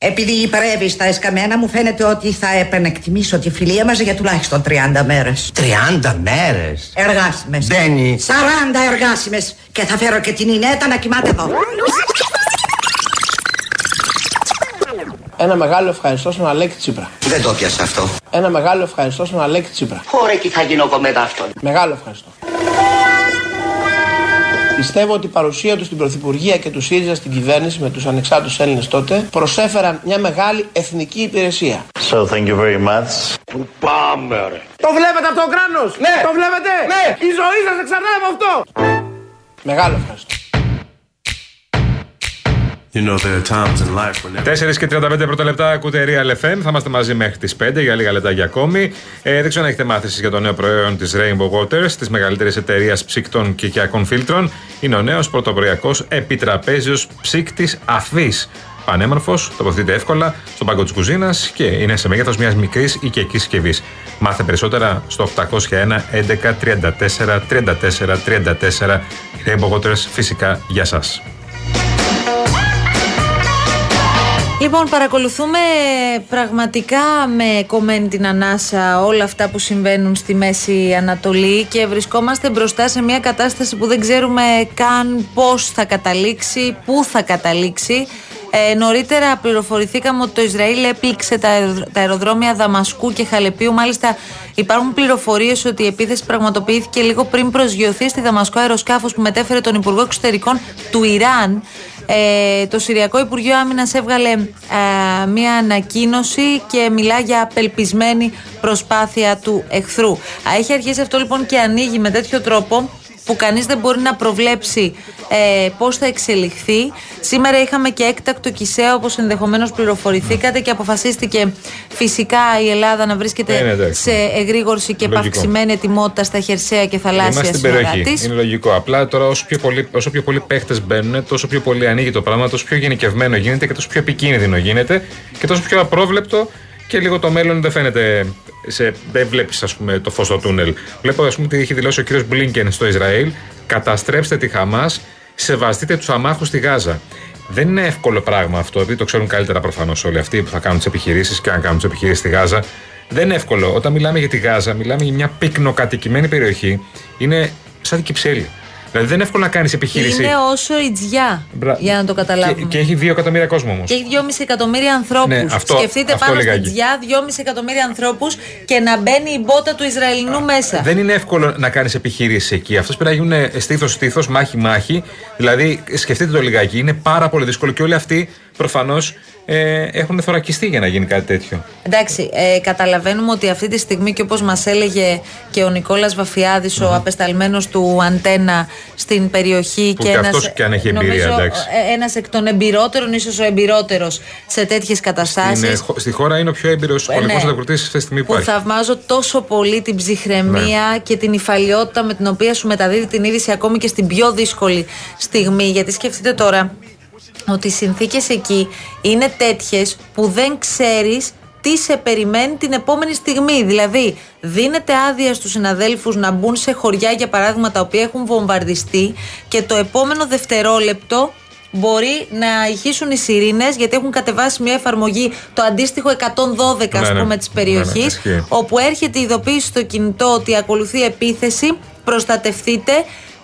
Επειδή υπερεύεις στα εσκαμμένα, μου φαίνεται ότι θα επενεκτιμήσω τη φιλία μας για τουλάχιστον 30 μέρες. 30 μέρες; Εργάσιμες. Μπαίνει. 40 εργάσιμες. Και θα φέρω και την Ινέτα να κοιμάται εδώ. Ένα μεγάλο ευχαριστώ στον Αλέκη Τσίπρα. Δεν το πιάσα αυτό. Ένα μεγάλο ευχαριστώ στον Αλέκη Τσίπρα. Ωραία, και θα γίνω κομμέτα αυτόν. Μεγάλο ευχαριστώ. Πιστεύω ότι η παρουσία τους στην Πρωθυπουργία και τους ΣΥΡΙΖΑ στην κυβέρνηση με τους ανεξάρτητους Έλληνες τότε προσέφεραν μια μεγάλη εθνική υπηρεσία. So thank you very much. Που πάμε, ρε. Το βλέπετε από το κράνος! Ναι. Το βλέπετε! Ναι. Η ζωή σας εξαρτάται από αυτό! Μεγάλο ευχαριστώ. You know, there are times in life when 4 και 35 πρώτα λεπτά ακούτε Real FM. Θα είμαστε μαζί μέχρι τις 5 για λίγα λεπτά για ακόμη. Ε, δεν ξέρω αν έχετε μάθηση για το νέο προϊόν της Rainbow Waters, της μεγαλύτερης εταιρείας ψύκτων και οικιακών φίλτρων. Είναι ο νέος πρωτοποριακός επιτραπέζιος ψύκτης αφής. Πανέμορφος, τοποθετείται εύκολα στον πάγκο της κουζίνας και είναι σε μέγεθος μιας μικρής οικιακής συσκευής. Μάθε περισσότερα στο 801 11 34 34 34. Rainbow Waters φυσικά για σας. Λοιπόν, παρακολουθούμε πραγματικά με κομμένη την ανάσα όλα αυτά που συμβαίνουν στη Μέση Ανατολή και βρισκόμαστε μπροστά σε μια κατάσταση που δεν ξέρουμε καν πώς θα καταλήξει, πού θα καταλήξει. Ε, νωρίτερα πληροφορηθήκαμε ότι το Ισραήλ έπληξε τα, αερο- τα αεροδρόμια Δαμασκού και Χαλεπίου. Μάλιστα, υπάρχουν πληροφορίες ότι η επίθεση πραγματοποιήθηκε λίγο πριν προσγειωθεί στη Δαμασκό αεροσκάφος που μετέφερε τον Υπουργό Εξωτερικών του Ιράν. Ε, το Συριακό Υπουργείο Άμυνας έβγαλε ε, μία ανακοίνωση και μιλά για απελπισμένη προσπάθεια του εχθρού. Α, Έχει αρχίσει αυτό λοιπόν και ανοίγει με τέτοιο τρόπο που κανείς δεν μπορεί να προβλέψει ε, πώς θα εξελιχθεί. Σήμερα είχαμε και έκτακτο κησαίο όπως ενδεχομένως πληροφορηθήκατε και αποφασίστηκε φυσικά η Ελλάδα να βρίσκεται Ναι, ναι, εντάξει. σε εγρήγορση και Λογικό. παυξημένη ετοιμότητα στα χερσαία και θαλάσσια Είμαστε στην σύνορά περιοχή. της. Είναι λογικό. Απλά τώρα όσο πιο πολλοί, όσο πιο πολλοί παίχτες μπαίνουν, τόσο πιο πολύ ανοίγει το πράγμα, τόσο πιο γενικευμένο γίνεται και τόσο πιο επικίνδυνο γίνεται και τόσο πιο απρόβλεπτο και λίγο το μέλλον δεν φαίνεται. Σε, δεν βλέπεις, ας πούμε, το φως στο τούνελ. Βλέπω, ας πούμε, ότι έχει δηλώσει ο κύριος Μπλίνκεν στο Ισραήλ. Καταστρέψτε τη Χαμάς, σεβαστείτε τους αμάχους στη Γάζα. Δεν είναι εύκολο πράγμα αυτό, επειδή το ξέρουν καλύτερα προφανώς όλοι αυτοί που θα κάνουν τις επιχειρήσεις και αν κάνουν τις επιχειρήσεις στη Γάζα. Δεν είναι εύκολο. Όταν μιλάμε για τη Γάζα, μιλάμε για μια πυκνοκατοικημένη περιοχή. Είναι σαν την Κυψέλη. Δηλαδή δεν είναι εύκολο να κάνεις επιχείρηση. Είναι όσο η Τζιά, Μπρα- για να το καταλάβουμε. Και, και έχει 2 εκατομμύρια κόσμο όμως. Και έχει 2,5 εκατομμύρια ανθρώπους. Ναι, αυτό- Σκεφτείτε αυτό πάνω λιγάκι. στη Τζιά 2,5 εκατομμύρια ανθρώπους και να μπαίνει η μπότα του Ισραηλινού μέσα. Δεν είναι εύκολο να κάνεις επιχειρήσει εκεί. Αυτός πρέπει να γίνουν στήθο-στήθο, μάχη-μάχη. Δηλαδή, σκεφτείτε το λιγάκι. Είναι πάρα πολύ δύσκολο και όλοι αυτοί προφανώς ε, έχουν θωρακιστεί για να γίνει κάτι τέτοιο. Εντάξει, ε, καταλαβαίνουμε ότι αυτή τη στιγμή και όπως μας έλεγε και ο Νικόλας Βαφιάδης, ο απεσταλμένος του Αντένα στην περιοχή Που και αυτός και αν έχει εμπειρία, νομίζω, εντάξει. ε, ένας εκ των εμπειρότερων, ίσως ο εμπειρότερος σε τέτοιες καταστάσεις. Είναι, χω- στη χώρα είναι ο πιο έμπειρος Ε, πολιτικό ναι. ανταποκριτή αυτή τη στιγμή που που υπάρχει. θαυμάζω τόσο πολύ την ψυχραιμία Ναι. και την υφαλιότητα με την οποία σου μεταδίδει την είδηση ακόμη και στην πιο δύσκολη στιγμή. Γιατί σκεφτείτε τώρα ότι οι συνθήκες εκεί είναι τέτοιες που δεν ξέρεις τι σε περιμένει την επόμενη στιγμή. Δηλαδή, δίνεται άδεια στους συναδέλφους να μπουν σε χωριά, για παράδειγμα, τα οποία έχουν βομβαρδιστεί και το επόμενο δευτερόλεπτο μπορεί να ηχήσουν οι σιρήνες γιατί έχουν κατεβάσει μια εφαρμογή το αντίστοιχο 112 ας Ναι, ναι. πούμε της Ναι, ναι, περιοχής ισχύει. όπου έρχεται η ειδοποίηση στο κινητό ότι ακολουθεί επίθεση, προστατευτείτε.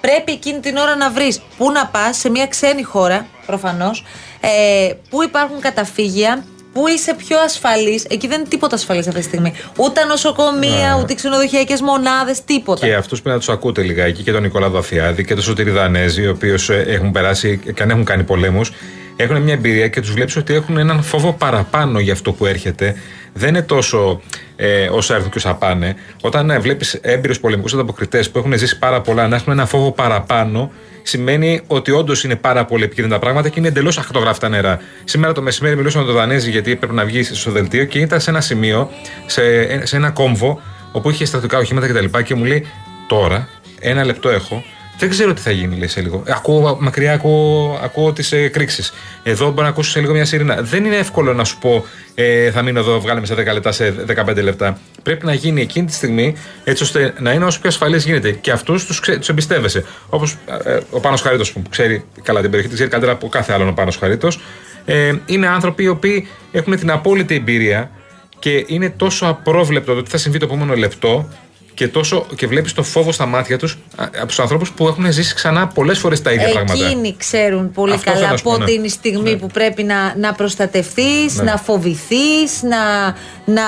Πρέπει εκείνη την ώρα να βρεις πού να πας, σε μια ξένη χώρα προφανώς, ε, πού υπάρχουν καταφύγια, πού είσαι πιο ασφαλής. Εκεί δεν είναι τίποτα ασφαλή αυτή τη στιγμή. Ούτε νοσοκομεία, ούτε ξενοδοχειακές μονάδες, τίποτα. Ναι. Και αυτούς πρέπει να τους ακούτε λιγάκι και τον Νικόλα Δαφιάδη και τον Σωτήρη Δανέζη, οι οποίοι έχουν περάσει και αν έχουν κάνει πολέμους, έχουν μια εμπειρία και τους βλέπεις ότι έχουν έναν φόβο παραπάνω για αυτό που έρχεται. Δεν είναι τόσο ε, όσα έρθουν και όσα πάνε. Όταν ε, βλέπεις έμπειρους πολεμικούς ανταποκριτές που έχουν ζήσει πάρα πολλά να έχουν ένα φόβο παραπάνω, σημαίνει ότι όντως είναι πάρα πολύ επικίνδυνα τα πράγματα και είναι εντελώς αχτογράφητα νερά. Σήμερα το μεσημέρι μιλούσα με τον Δανέζη γιατί έπρεπε να βγει στο δελτίο και ήταν σε ένα σημείο, σε, σε ένα κόμβο, όπου είχε στρατιωτικά οχήματα κτλ. Και, και μου λέει τώρα, ένα λεπτό έχω, δεν ξέρω τι θα γίνει, λέει σε λίγο. Ε, Ακούω μακριά, ακούω, ακούω τις ε, κρίξει. Εδώ μπορεί να ακούσω σε λίγο μια σιρήνα. Δεν είναι εύκολο να σου πω ε, θα μείνω εδώ, βγάλε με σε 10 λεπτά, σε 15 λεπτά. Πρέπει να γίνει εκείνη τη στιγμή έτσι ώστε να είναι όσο πιο ασφαλέ γίνεται. Και αυτούς τους τους εμπιστεύεσαι. Όπως ε, ο Πάνος Χαρίτος που ξέρει καλά την περιοχή, την ξέρει καλύτερα από κάθε άλλον ο Πάνος Χαρίτος. Ε, είναι άνθρωποι οι οποίοι έχουν την απόλυτη εμπειρία και είναι τόσο απρόβλεπτο το τι θα συμβεί το επόμενο λεπτό και, τόσο, και βλέπεις το φόβο στα μάτια τους από τους ανθρώπους που έχουν ζήσει ξανά πολλές φορές τα ίδια πράγματα. Εκείνοι ξέρουν πολύ Αυτό θέλω καλά να σου πω, πότε ναι. είναι η στιγμή Ναι. που πρέπει να, να προστατευτεί, Ναι. να φοβηθείς, να, να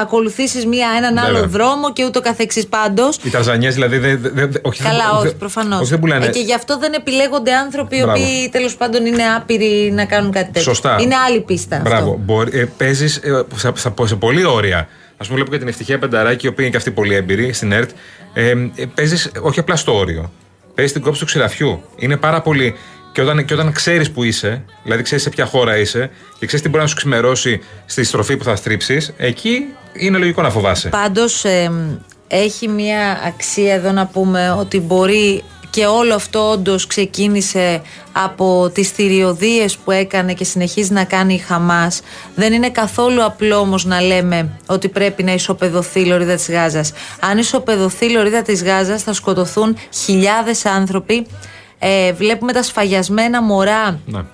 ακολουθήσεις έναν άλλο Βέβαια. δρόμο και ούτω καθεξής. Πάντως, Οι Ταρζανιές δηλαδή. Δεν, δεν, δεν- όχι, Καλά, δεν- όχι, δεν- προφανώς. Όχι, δεν πουλάνε. και γι' αυτό δεν επιλέγονται άνθρωποι οι Μπράβο. οποίοι τέλος πάντων είναι άπειροι να κάνουν κάτι τέτοιο. Σωστά. Είναι άλλη πίστα. Μπράβο. Αυτό. Μπορεί, ε, Παίζεις σε, σε, σε πολύ όρια. Α πούμε, βλέπω και την ευτυχία Πενταράκη, η οποία είναι και αυτή πολύ έμπειρη στην ΕΡΤ. Ε, ε, παίζεις όχι απλά στο όριο. Παίζεις την κόψη του ξηραφιού. Είναι πάρα πολύ. Και όταν, και όταν ξέρεις που είσαι, δηλαδή ξέρεις σε ποια χώρα είσαι και ξέρεις τι μπορεί να σου ξημερώσει στη στροφή που θα στρίψεις, εκεί είναι λογικό να φοβάσαι. Πάντως έχει μια αξία εδώ να πούμε ότι μπορεί και όλο αυτό όντως ξεκίνησε από τις θηριωδίες που έκανε και συνεχίζει να κάνει η Χαμάς. Δεν είναι καθόλου απλό όμως να λέμε ότι πρέπει να ισοπεδωθεί η λωρίδα της Γάζας. Αν ισοπεδωθεί η λωρίδα της Γάζας θα σκοτωθούν χιλιάδες άνθρωποι. Ε, βλέπουμε τα σφαγιασμένα μωρά Ναι.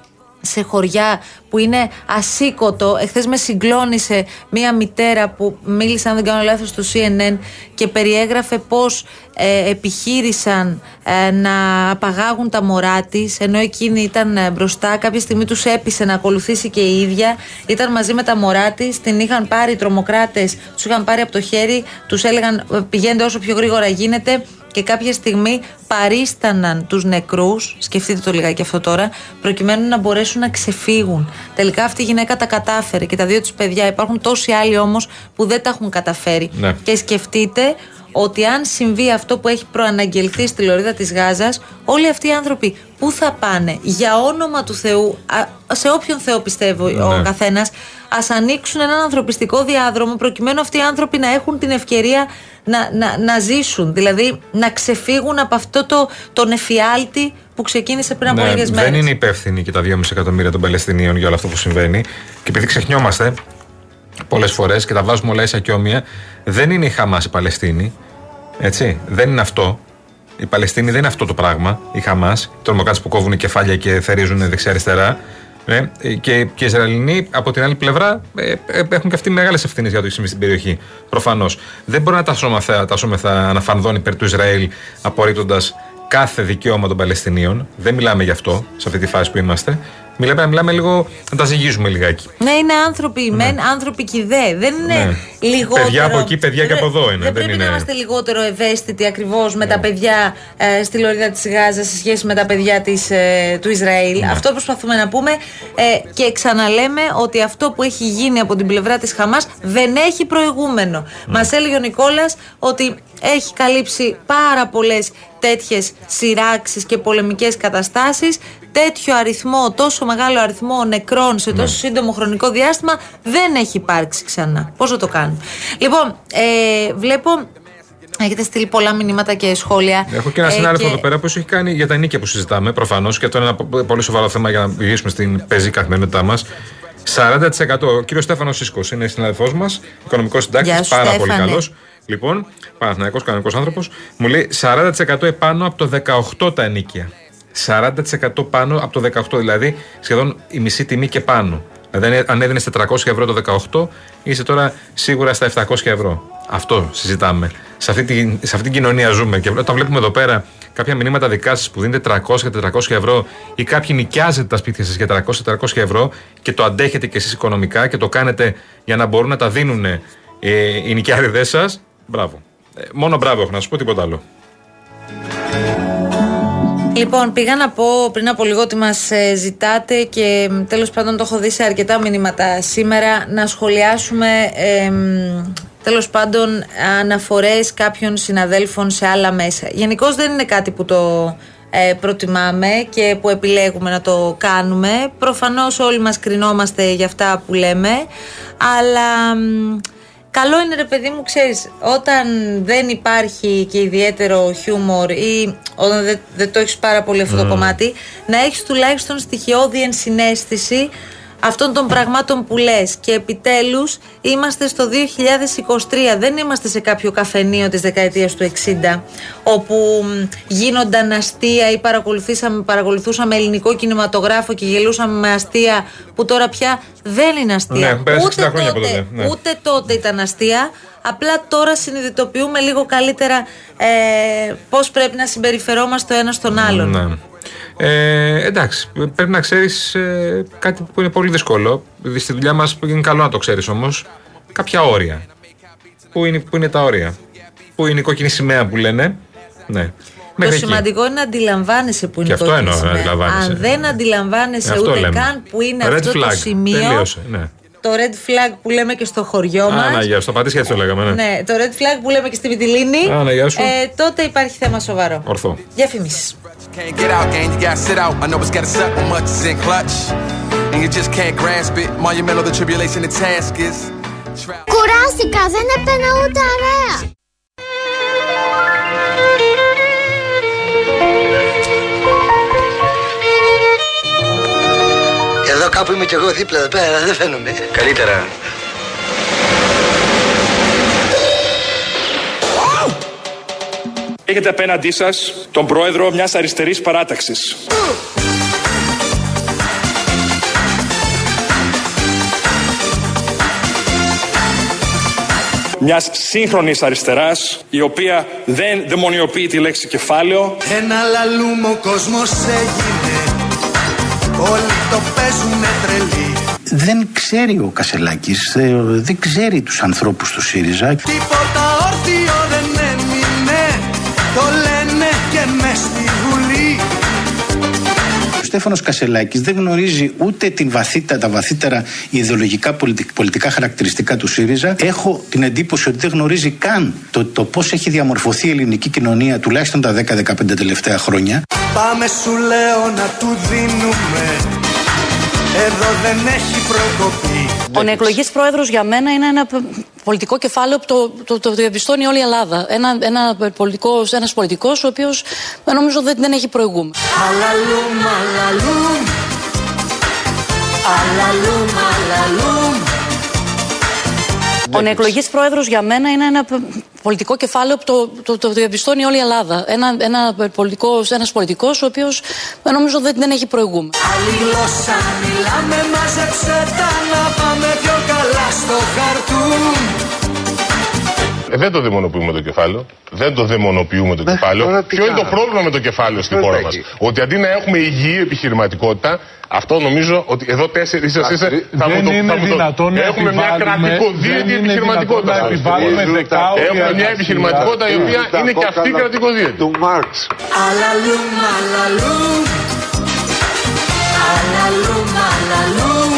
Σε χωριά που είναι ασήκωτο. Εχθές με συγκλώνησε μία μητέρα που μίλησε, αν δεν κάνω λάθος, στο CNN και περιέγραφε πώς ε, επιχείρησαν ε, να απαγάγουν τα μωρά της, ενώ εκείνη ήταν ε, μπροστά. Κάποια στιγμή τους έπεισε να ακολουθήσει και η ίδια. Ήταν μαζί με τα μωρά της, την είχαν πάρει οι τρομοκράτες, τους είχαν πάρει από το χέρι, τους έλεγαν ε, πηγαίνετε όσο πιο γρήγορα γίνεται και κάποια στιγμή παρίσταναν τους νεκρούς, σκεφτείτε το λιγάκι αυτό τώρα, προκειμένου να μπορέσουν να ξεφύγουν. Τελικά αυτή η γυναίκα τα κατάφερε και τα δύο τους παιδιά. Υπάρχουν τόσοι άλλοι όμως που δεν τα έχουν καταφέρει. Ναι. Και σκεφτείτε ότι αν συμβεί αυτό που έχει προαναγγελθεί στη λωρίδα της Γάζας, όλοι αυτοί οι άνθρωποι πού θα πάνε, για όνομα του Θεού, α, σε όποιον Θεό πιστεύει ο Ναι. καθένας, ας ανοίξουν έναν ανθρωπιστικό διάδρομο προκειμένου αυτοί οι άνθρωποι να έχουν την ευκαιρία να, να, να ζήσουν, δηλαδή να ξεφύγουν από αυτό το, τον εφιάλτη που ξεκίνησε πριν από Ναι, λίγες μέρες. δεν είναι υπεύθυνοι και τα 2,5 εκατομμύρια των Παλαιστινίων για όλο αυτό που συμβαίνει. Και επειδή ξεχνιόμαστε πολλές φορές και τα βάζουμε όλα ίσα και όμοια, δεν είναι η Χαμάς η Παλαιστίνη. Έτσι. Δεν είναι αυτό. Η Παλαιστίνη δεν είναι αυτό το πράγμα. Η Χαμάς, οι τρομοκράτες που κόβουν κεφάλια και θερίζουν δεξιά-αριστερά. Ναι. Και, και οι Ισραηλινοί από την άλλη πλευρά ε, ε, έχουν και αυτοί μεγάλες ευθύνες για το τι συμβεί στην περιοχή. Προφανώς. Δεν μπορεί να τασόμεθα, τασόμεθα αναφανδόν υπέρ του Ισραήλ απορρίπτοντας κάθε δικαίωμα των Παλαιστινίων. Δεν μιλάμε γι' αυτό σε αυτή τη φάση που είμαστε. Μιλάμε, μιλάμε λίγο να τα ζυγίζουμε λιγάκι. Ναι, είναι άνθρωποι μεν, άνθρωποι και οι δε. Δεν είναι Ναι. λιγότερο. Παιδιά από εκεί, παιδιά και από εδώ είναι. Δεν, Δεν πρέπει είναι- Ναι. να είμαστε λιγότερο ευαίσθητοι ακριβώς με τα παιδιά ε, στη λωρίδα της Γάζας σε σχέση με τα παιδιά της, ε, του Ισραήλ. Ναι. Αυτό προσπαθούμε να πούμε. Ε, και ξαναλέμε ότι αυτό που έχει γίνει από την πλευρά της Χαμάς δεν έχει προηγούμενο. Ναι. Μας έλεγε ο Νικόλας ότι έχει καλύψει πάρα πολλές τέτοιες σειράξεις και πολεμικές καταστάσεις. Τέτοιο αριθμό, τόσο μεγάλο αριθμό νεκρών σε Ναι. τόσο σύντομο χρονικό διάστημα δεν έχει υπάρξει ξανά. Πώς θα το κάνουμε; Λοιπόν, ε, βλέπω. Έχετε στείλει πολλά μηνύματα και σχόλια. Έχω και ένα Ε, συνάδελφο και- εδώ πέρα που έχει κάνει για τα νίκια που συζητάμε προφανώς και αυτό είναι ένα πο- πολύ σοβαρό θέμα για να γυρίσουμε στην πεζή καθημερινότητά μας. 40%. Ο κύριος Στέφανος Σίσκος είναι συνάδελφός μας, οικονομικός συντάκτης, Γεια σου, πάρα πολύ Στέφανε. καλός. Λοιπόν, Παναθυναϊκό κανονικός άνθρωπος, μου λέει 40% επάνω από το 18 τα ενίκια. 40% πάνω από το 18, δηλαδή σχεδόν η μισή τιμή και πάνω. Δηλαδή, αν έδινες 400 ευρώ το 18, είσαι τώρα σίγουρα στα 700 ευρώ. Αυτό συζητάμε. Σε αυτή, τη, σε αυτή την κοινωνία ζούμε. Και όταν βλέπουμε εδώ πέρα κάποια μηνύματα δικά σας που δίνετε 300-400 ευρώ ή κάποιοι νοικιάζετε τα σπίτια σας για 300-400 ευρώ και το αντέχετε κι εσείς οικονομικά και το κάνετε για να μπορούν να τα δίνουν ε, οι νοικιάριδε σας, μπράβο. Ε, μόνο μπράβο έχω να σου πω τίποτα άλλο. Λοιπόν, πήγα να πω πριν από λίγο ότι μας ε, ζητάτε και μ, τέλος πάντων το έχω δει σε αρκετά μηνύματα σήμερα να σχολιάσουμε ε, μ, τέλος πάντων αναφορές κάποιων συναδέλφων σε άλλα μέσα. Γενικώς δεν είναι κάτι που το ε, προτιμάμε και που επιλέγουμε να το κάνουμε. Προφανώς όλοι μας κρινόμαστε για αυτά που λέμε, αλλά... μ, Καλό είναι ρε παιδί μου, ξέρεις, όταν δεν υπάρχει και ιδιαίτερο χιούμορ ή όταν δεν, δεν το έχεις πάρα πολύ αυτό το κομμάτι, να έχεις τουλάχιστον στοιχειώδη ενσυναίσθηση αυτών των πραγμάτων που λες. Και επιτέλους είμαστε στο 2023. Δεν είμαστε σε κάποιο καφενείο της δεκαετίας του 60, όπου γίνονταν αστεία ή παρακολουθήσαμε, παρακολουθούσαμε ελληνικό κινηματογράφο και γελούσαμε με αστεία που τώρα πια δεν είναι αστεία. Ναι, πέρασε 60 ούτε, χρόνια από τότε, τότε, ναι. ούτε τότε ήταν αστεία. Απλά τώρα συνειδητοποιούμε λίγο καλύτερα ε, πώς πρέπει να συμπεριφερόμαστε ο ένας στον άλλον. Ναι. Ε, εντάξει, πρέπει να ξέρεις κάτι που είναι πολύ δύσκολο. Δηλαδή στη δουλειά μας είναι καλό να το ξέρεις όμως. Κάποια όρια. Πού είναι, πού είναι τα όρια; Πού είναι η κόκκινη σημαία που λένε; Ναι. Το Μέχρι εκεί. σημαντικό είναι να αντιλαμβάνεσαι που είναι Και η αυτό κόκκινη εννοώ, να σημαία. αντιλαμβάνεσαι. Αν δεν αντιλαμβάνεσαι Αυτό ούτε λέμε. καν που είναι Red αυτό το flag. σημείο. Τελείωσε, ναι. Το red flag που λέμε και στο χωριό μας. Α, να, γεια σου. Το πατήσια έτσι το λέγαμε, ναι. Ναι, το red flag που λέμε και στη Μυτιλίνη. Α, ναι, γεια σου. Ε, τότε υπάρχει θέμα σοβαρό. Ορθό. Διαφημίσεις. Can't get out, gang, you gotta κάπου είμαι κι εγώ δίπλα εδώ πέρα, δεν φαίνομαι. Καλύτερα. Έχετε απέναντί σας τον πρόεδρο μιας αριστερής παράταξης. Μιας σύγχρονης αριστεράς, η οποία δεν δαιμονιοποιεί τη λέξη κεφάλαιο, Ένα λαλούμ ο κόσμος έγινε Όλοι το παίζουνε τρελή. Δεν ξέρει ο Κασελάκης, ε, δεν ξέρει τους ανθρώπους του ΣΥΡΙΖΑ. Τίποτα όρθιο δεν έμεινε. Το λένε και μες στη Βουλή Ο Στέφανος Κασελάκης δεν γνωρίζει ούτε την βαθύτητα, τα βαθύτερα ιδεολογικά πολιτικ- πολιτικά χαρακτηριστικά του ΣΥΡΙΖΑ. Έχω την εντύπωση ότι δεν γνωρίζει καν το, το πώς έχει διαμορφωθεί η ελληνική κοινωνία τουλάχιστον τα 10-15 τελευταία χρόνια. Πάμε σου λέω να του δίνουμε Εδώ δεν έχει προκοπή Ο νεεκλογής πρόεδρος για μένα είναι ένα π- πολιτικό κεφάλαιο που το, το, το διαπιστώνει όλη η Ελλάδα. Ένα, ένα πολιτικός, ένας πολιτικός ο οποίος ε, νομίζω δεν, δεν έχει προηγούμενο. Αλαλούμ, αλαλούμ Αλαλούμ, αλαλούμ Ο νεεκλογής πρόεδρος για μένα είναι ένα π- πολιτικό κεφάλαιο που το, το, το διαπιστώνει όλη η Ελλάδα. Ένα, ένα πολιτικός, ένας πολιτικός ο οποίος ε, νομίζω δεν, δεν έχει προηγούμενο. Άλλη γλώσσα μιλάμε Μάζεψε τα να πάμε πιο καλά στο χαρτούν Ε, δεν το δαιμονοποιούμε το κεφάλαιο. Δεν το δαιμονοποιούμε το κεφάλαιο. τώρα τι Ποιο είναι το κάναμε. πρόβλημα με το κεφάλαιο στη Ποιος χώρα το μας. έχει. Ότι αντί να έχουμε υγιή επιχειρηματικότητα, αυτό νομίζω ότι εδώ τέσσερις είστε. Εντάξει, Θα δεν μου το, είναι θα μου το- δυνατόν να Έχουμε μια επιβάλλουμε- κρατικοδίαιτη δεν είναι επιχειρηματικότητα. δυνατόν να επιβάλλουμε Έχουμε δεκάωρη μια εργασία επιχειρηματικότητα η οποία στα είναι και αυτή κόκκαλα κρατικοδίαιτη. Του Μάρξ. Αλαλούμ, αλαλούμ Αλαλούμ, αλαλούμ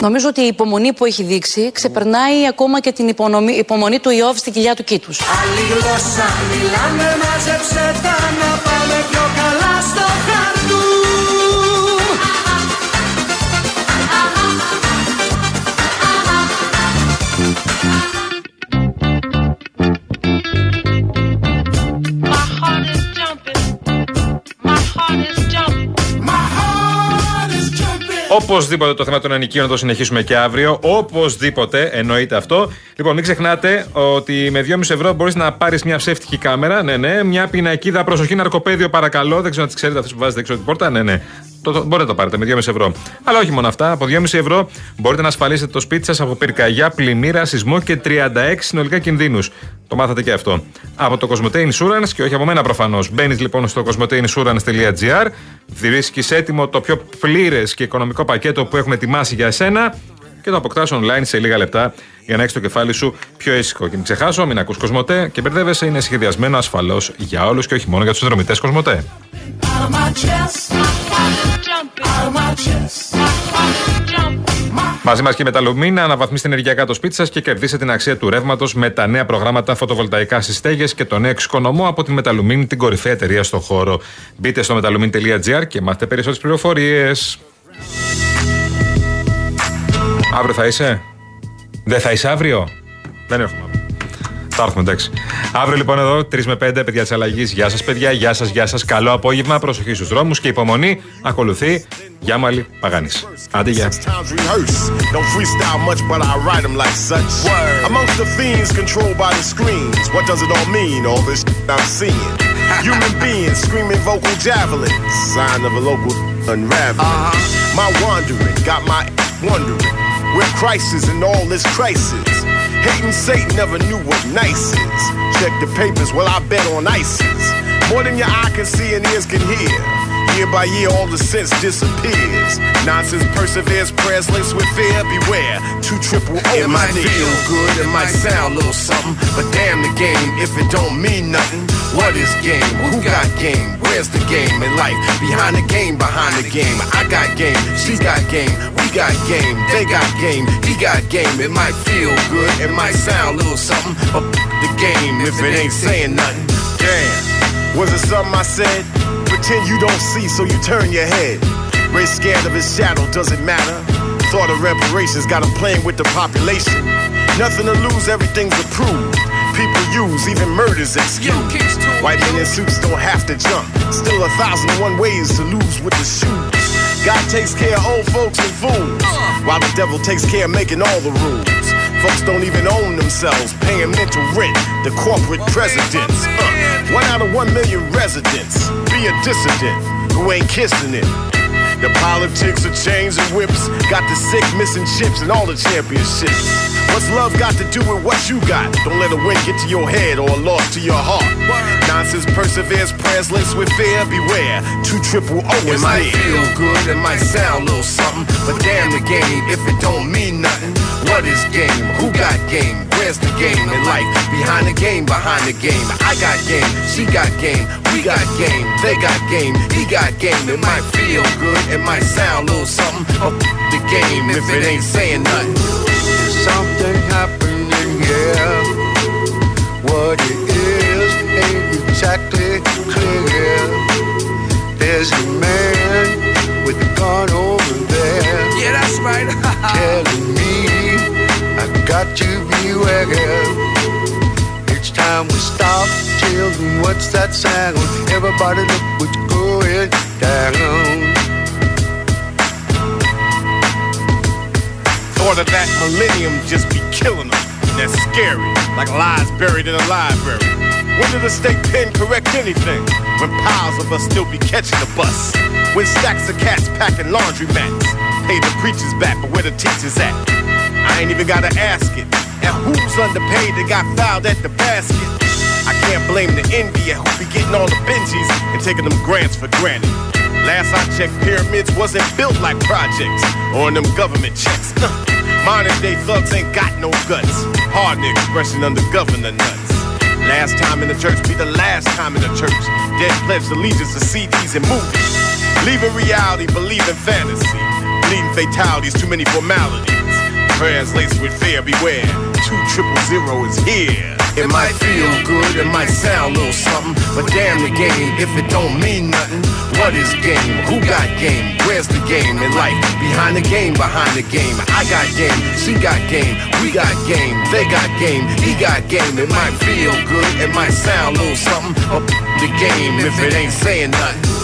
Νομίζω ότι η υπομονή που έχει δείξει ξεπερνάει ακόμα και την υπομονή, υπομονή του Ιώβ στην κοιλιά του κήτους. Άλλη γλώσσα μιλάμε Μάζεψε τα να πάμε Οπωσδήποτε το θέμα των ενοικίων θα το συνεχίσουμε και αύριο. Οπωσδήποτε εννοείται αυτό. Λοιπόν, μην ξεχνάτε ότι με 2,5 ευρώ μπορείς να πάρεις μια ψεύτικη κάμερα. Ναι, ναι. Μια πινακίδα προσοχή ναρκοπαίδιο, παρακαλώ. Δεν ξέρω αν τις ξέρετε αυτές που βάζετε έξω από την πόρτα. Ναι, ναι. Το, το, μπορείτε να το πάρετε με 2,5 ευρώ. Αλλά όχι μόνο αυτά. Από 2,5 ευρώ μπορείτε να ασφαλίσετε το σπίτι σας από πυρκαγιά, πλημμύρα, σεισμό και 36 συνολικά κινδύνους. Το μάθατε και αυτό. Από το Cosmote Insurance και όχι από μένα προφανώς. Μπαίνεις λοιπόν στο cosmoteinsurance.gr, βρίσκεις έτοιμο το πιο πλήρες και οικονομικό πακέτο που έχουμε ετοιμάσει για εσένα και το αποκτάς online σε λίγα λεπτά για να έχεις το κεφάλι σου πιο ήσυχο. Και μην ξεχάσω, μην ακούς Κοσμοτέ και μπερδεύεσαι, είναι σχεδιασμένο ασφαλώς για όλους και όχι μόνο για τους συνδρομητέ Κοσμοτέ. Μαζί μας και η Μεταλουμίν να αναβαθμίσετε ενεργειακά το σπίτι σας και κερδίσετε την αξία του ρεύματος με τα νέα προγράμματα φωτοβολταϊκά στις στέγες και το νέο εξοικονομώ από την Μεταλουμίν, την κορυφαία εταιρεία στον χώρο. Μπείτε στο metalumin.gr και μάθετε περισσότερες πληροφορίες. Αύριο θα είσαι; Δεν θα είσαι αύριο; Δεν έρχομαι αύριο. Θα έρθουμε, εντάξει. Αύριο λοιπόν εδώ, 3 με 5, παιδιά τη αλλαγή. Γεια σα, παιδιά. Γεια σα, γεια σα. Καλό απόγευμα. Προσοχή στου δρόμου και υπομονή. Ακολουθεί Γιάμαλη Παγάνη. Άντε, γεια. times rehearse. Don't freestyle much, but I write them like such. Amongst the fiends controlled by the screens. What does it all mean? All this I'm seeing. Human beings screaming vocal javelins. Sign of a local unraveling. My wandering got my wondering. Where Christ is in all this crisis. Hating Satan never knew what nice is. Check the papers, well, I bet on ISIS. More than your eye can see and ears can hear. Year by year, all the sense disappears. Nonsense perseveres, prayers laced with fear. Beware, two triple O. It might feel good, it might sound a little something, but damn the game if it don't mean nothing. What is game? Who got game? Where's the game in life? Behind the game, behind the game. I got game, she got game, we got game, they got game, he got game. It might feel good, it might sound a little something, but the game if it ain't saying nothing. Damn, was it something I said? Pretend you don't see, so you turn your head. Ray scared of his shadow, doesn't matter. Thought of reparations, got him playing with the population. Nothing to lose, everything's approved. People use even murders excuse. White men in suits don't have to jump. Still a thousand and one ways to lose with the shoes. God takes care of old folks and fools, while the devil takes care of making all the rules. Folks don't even own themselves, paying mental rent. The corporate presidents. Uh, one out of one million residents. Be a dissident who ain't kissing it. The politics of chains and whips got the sick missing chips and all the championships. What's love got to do with what you got? Don't let a win get to your head or a loss to your heart. Nonsense perseveres, prayers laced with fear. Beware, two triple O is It might feel good, it might sound a little something, but damn the game if it don't mean nothing. What is game? Who got game? Where's the game in life? Behind the game, behind the game. I got game, she got game, we got game, they got game, he got game. It might feel good, it might sound a little something, but the game if it ain't saying nothing. What's that sound? Everybody look what's going down. Thought of that millennium just be killing them. That's scary, like lies buried in a library. When did the state pen correct anything? When piles of us still be catching the bus. When stacks of cats packing laundry mats. Pay the preachers back, but where the teachers at? I ain't even gotta ask it. And who's underpaid that got fouled at the basket? I can't blame the envy who be getting all the Benjis and taking them grants for granted. Last I checked, pyramids wasn't built like projects or in them government checks. Modern day thugs ain't got no guts. Hard expression under governor nuts. Last time in the church be the last time in the church. Dead pledged allegiance to CDs and movies. Leaving reality, believing fantasy. Bleeding fatalities, too many formalities. Prayers laced with fear, beware. Two triple zero is here. It might feel good, it might sound a little something, but damn the game if it don't mean nothing. What is game? Who got game? Where's the game in life? Behind the game, behind the game. I got game, she got game, we got game, they got game, he got game. It might feel good, it might sound a little something, but the game if it ain't saying nothing.